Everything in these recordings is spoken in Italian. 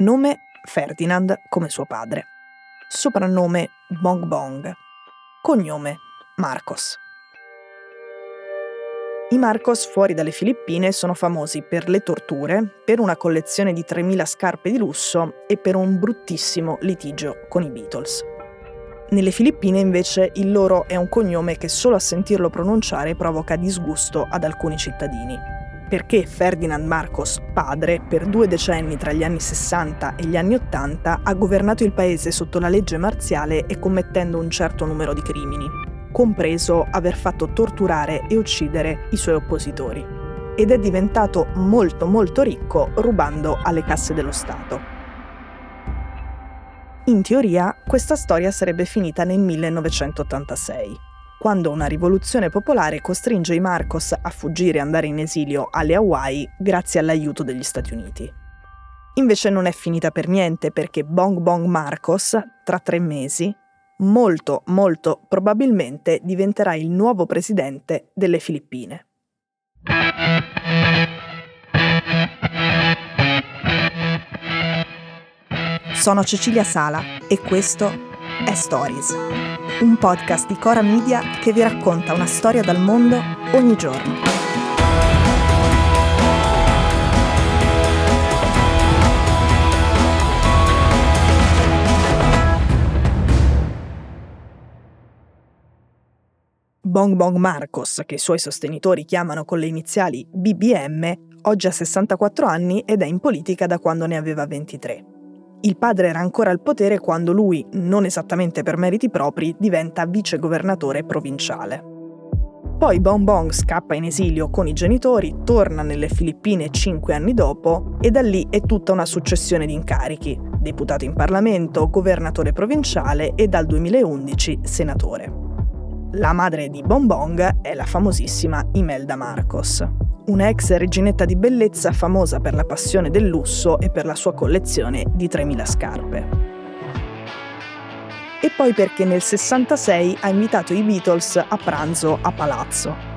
Nome Ferdinand come suo padre. Soprannome Bong Bong. Cognome Marcos. I Marcos fuori dalle Filippine sono famosi per le torture, per una collezione di 3.000 scarpe di lusso e per un bruttissimo litigio con i Beatles. Nelle Filippine invece il loro è un cognome che solo a sentirlo pronunciare provoca disgusto ad alcuni cittadini. Perché Ferdinand Marcos, padre, per due decenni tra gli anni 60 e gli anni 80 ha governato il paese sotto la legge marziale e commettendo un certo numero di crimini, compreso aver fatto torturare e uccidere i suoi oppositori. Ed è diventato molto molto ricco rubando alle casse dello Stato. In teoria, questa storia sarebbe finita nel 1986, quando una rivoluzione popolare costringe i Marcos a fuggire e andare in esilio alle Hawaii grazie all'aiuto degli Stati Uniti. Invece non è finita per niente perché Bong Bong Marcos, tra tre mesi, molto, molto probabilmente diventerà il nuovo presidente delle Filippine. Sono Cecilia Sala e questo è Stories, un podcast di Cora Media che vi racconta una storia dal mondo ogni giorno. Bong Bong Marcos, che i suoi sostenitori chiamano con le iniziali BBM, oggi ha 64 anni ed è in politica da quando ne aveva 23. Il padre era ancora al potere quando lui, non esattamente per meriti propri, diventa vicegovernatore provinciale. Poi Bong Bong scappa in esilio con i genitori, torna nelle Filippine cinque anni dopo e da lì è tutta una successione di incarichi, deputato in Parlamento, governatore provinciale e dal 2011 senatore. La madre di Bonbong è la famosissima Imelda Marcos, una reginetta di bellezza famosa per la passione del lusso e per la sua collezione di 3.000 scarpe. E poi perché nel 66 ha invitato i Beatles a pranzo a palazzo,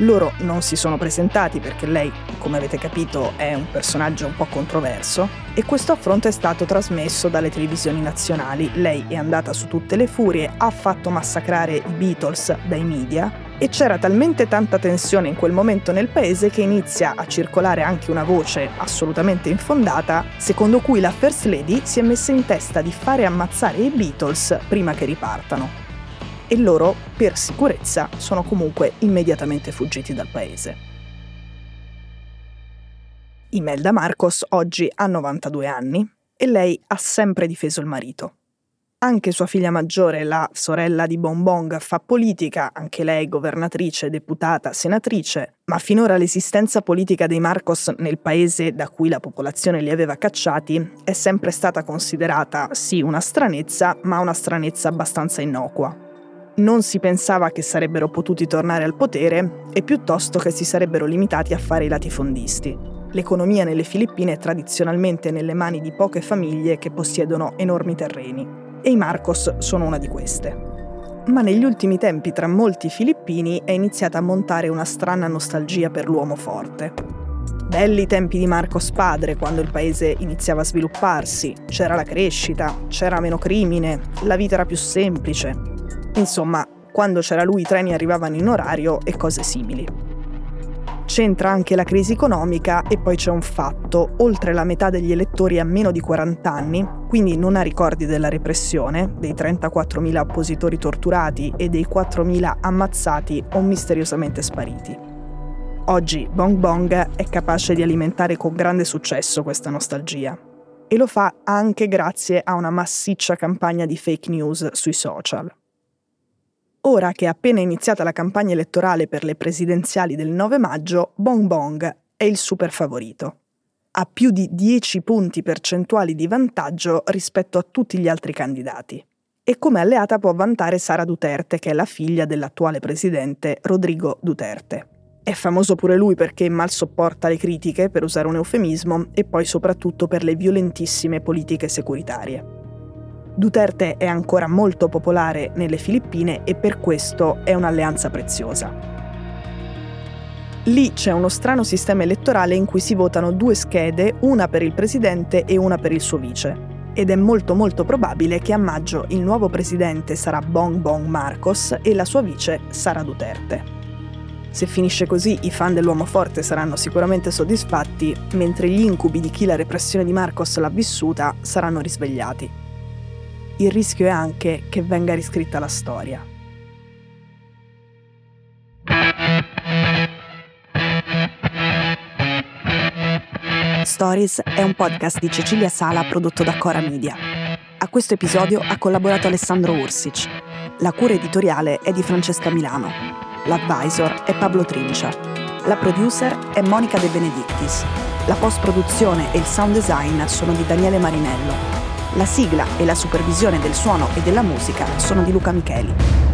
loro non si sono presentati perché lei, come avete capito, è un personaggio un po' controverso e questo affronto è stato trasmesso dalle televisioni nazionali. Lei è andata su tutte le furie, ha fatto massacrare i Beatles dai media e c'era talmente tanta tensione in quel momento nel paese che inizia a circolare anche una voce assolutamente infondata, secondo cui la First Lady si è messa in testa di fare ammazzare i Beatles prima che ripartano e loro, per sicurezza, sono comunque immediatamente fuggiti dal paese. Imelda Marcos oggi ha 92 anni e lei ha sempre difeso il marito. Anche sua figlia maggiore, la sorella di Bonbong, fa politica, anche lei governatrice, deputata, senatrice, ma finora l'esistenza politica dei Marcos nel paese da cui la popolazione li aveva cacciati è sempre stata considerata sì una stranezza, ma una stranezza abbastanza innocua non si pensava che sarebbero potuti tornare al potere e piuttosto che si sarebbero limitati a fare i latifondisti. L'economia nelle Filippine è tradizionalmente nelle mani di poche famiglie che possiedono enormi terreni e i Marcos sono una di queste. Ma negli ultimi tempi tra molti filippini è iniziata a montare una strana nostalgia per l'uomo forte. Belli i tempi di Marcos padre, quando il paese iniziava a svilupparsi, c'era la crescita, c'era meno crimine, la vita era più semplice, Insomma, quando c'era lui i treni arrivavano in orario e cose simili. C'entra anche la crisi economica e poi c'è un fatto, oltre la metà degli elettori ha meno di 40 anni, quindi non ha ricordi della repressione, dei 34.000 oppositori torturati e dei 4.000 ammazzati o misteriosamente spariti. Oggi Bong Bong è capace di alimentare con grande successo questa nostalgia e lo fa anche grazie a una massiccia campagna di fake news sui social. Ora che è appena iniziata la campagna elettorale per le presidenziali del 9 maggio, Bong Bong è il super favorito. Ha più di 10 punti percentuali di vantaggio rispetto a tutti gli altri candidati. E come alleata può vantare Sara Duterte, che è la figlia dell'attuale presidente Rodrigo Duterte. È famoso pure lui perché mal sopporta le critiche, per usare un eufemismo, e poi soprattutto per le violentissime politiche securitarie. Duterte è ancora molto popolare nelle Filippine e per questo è un'alleanza preziosa. Lì c'è uno strano sistema elettorale in cui si votano due schede, una per il presidente e una per il suo vice. Ed è molto molto probabile che a maggio il nuovo presidente sarà Bong Bong Marcos e la sua vice Sara Duterte. Se finisce così i fan dell'uomo forte saranno sicuramente soddisfatti, mentre gli incubi di chi la repressione di Marcos l'ha vissuta saranno risvegliati. Il rischio è anche che venga riscritta la storia. Stories è un podcast di Cecilia Sala prodotto da Cora Media. A questo episodio ha collaborato Alessandro Ursic. La cura editoriale è di Francesca Milano. L'advisor è Pablo Trincia. La producer è Monica De Benedictis. La post-produzione e il sound design sono di Daniele Marinello. La sigla e la supervisione del suono e della musica sono di Luca Micheli.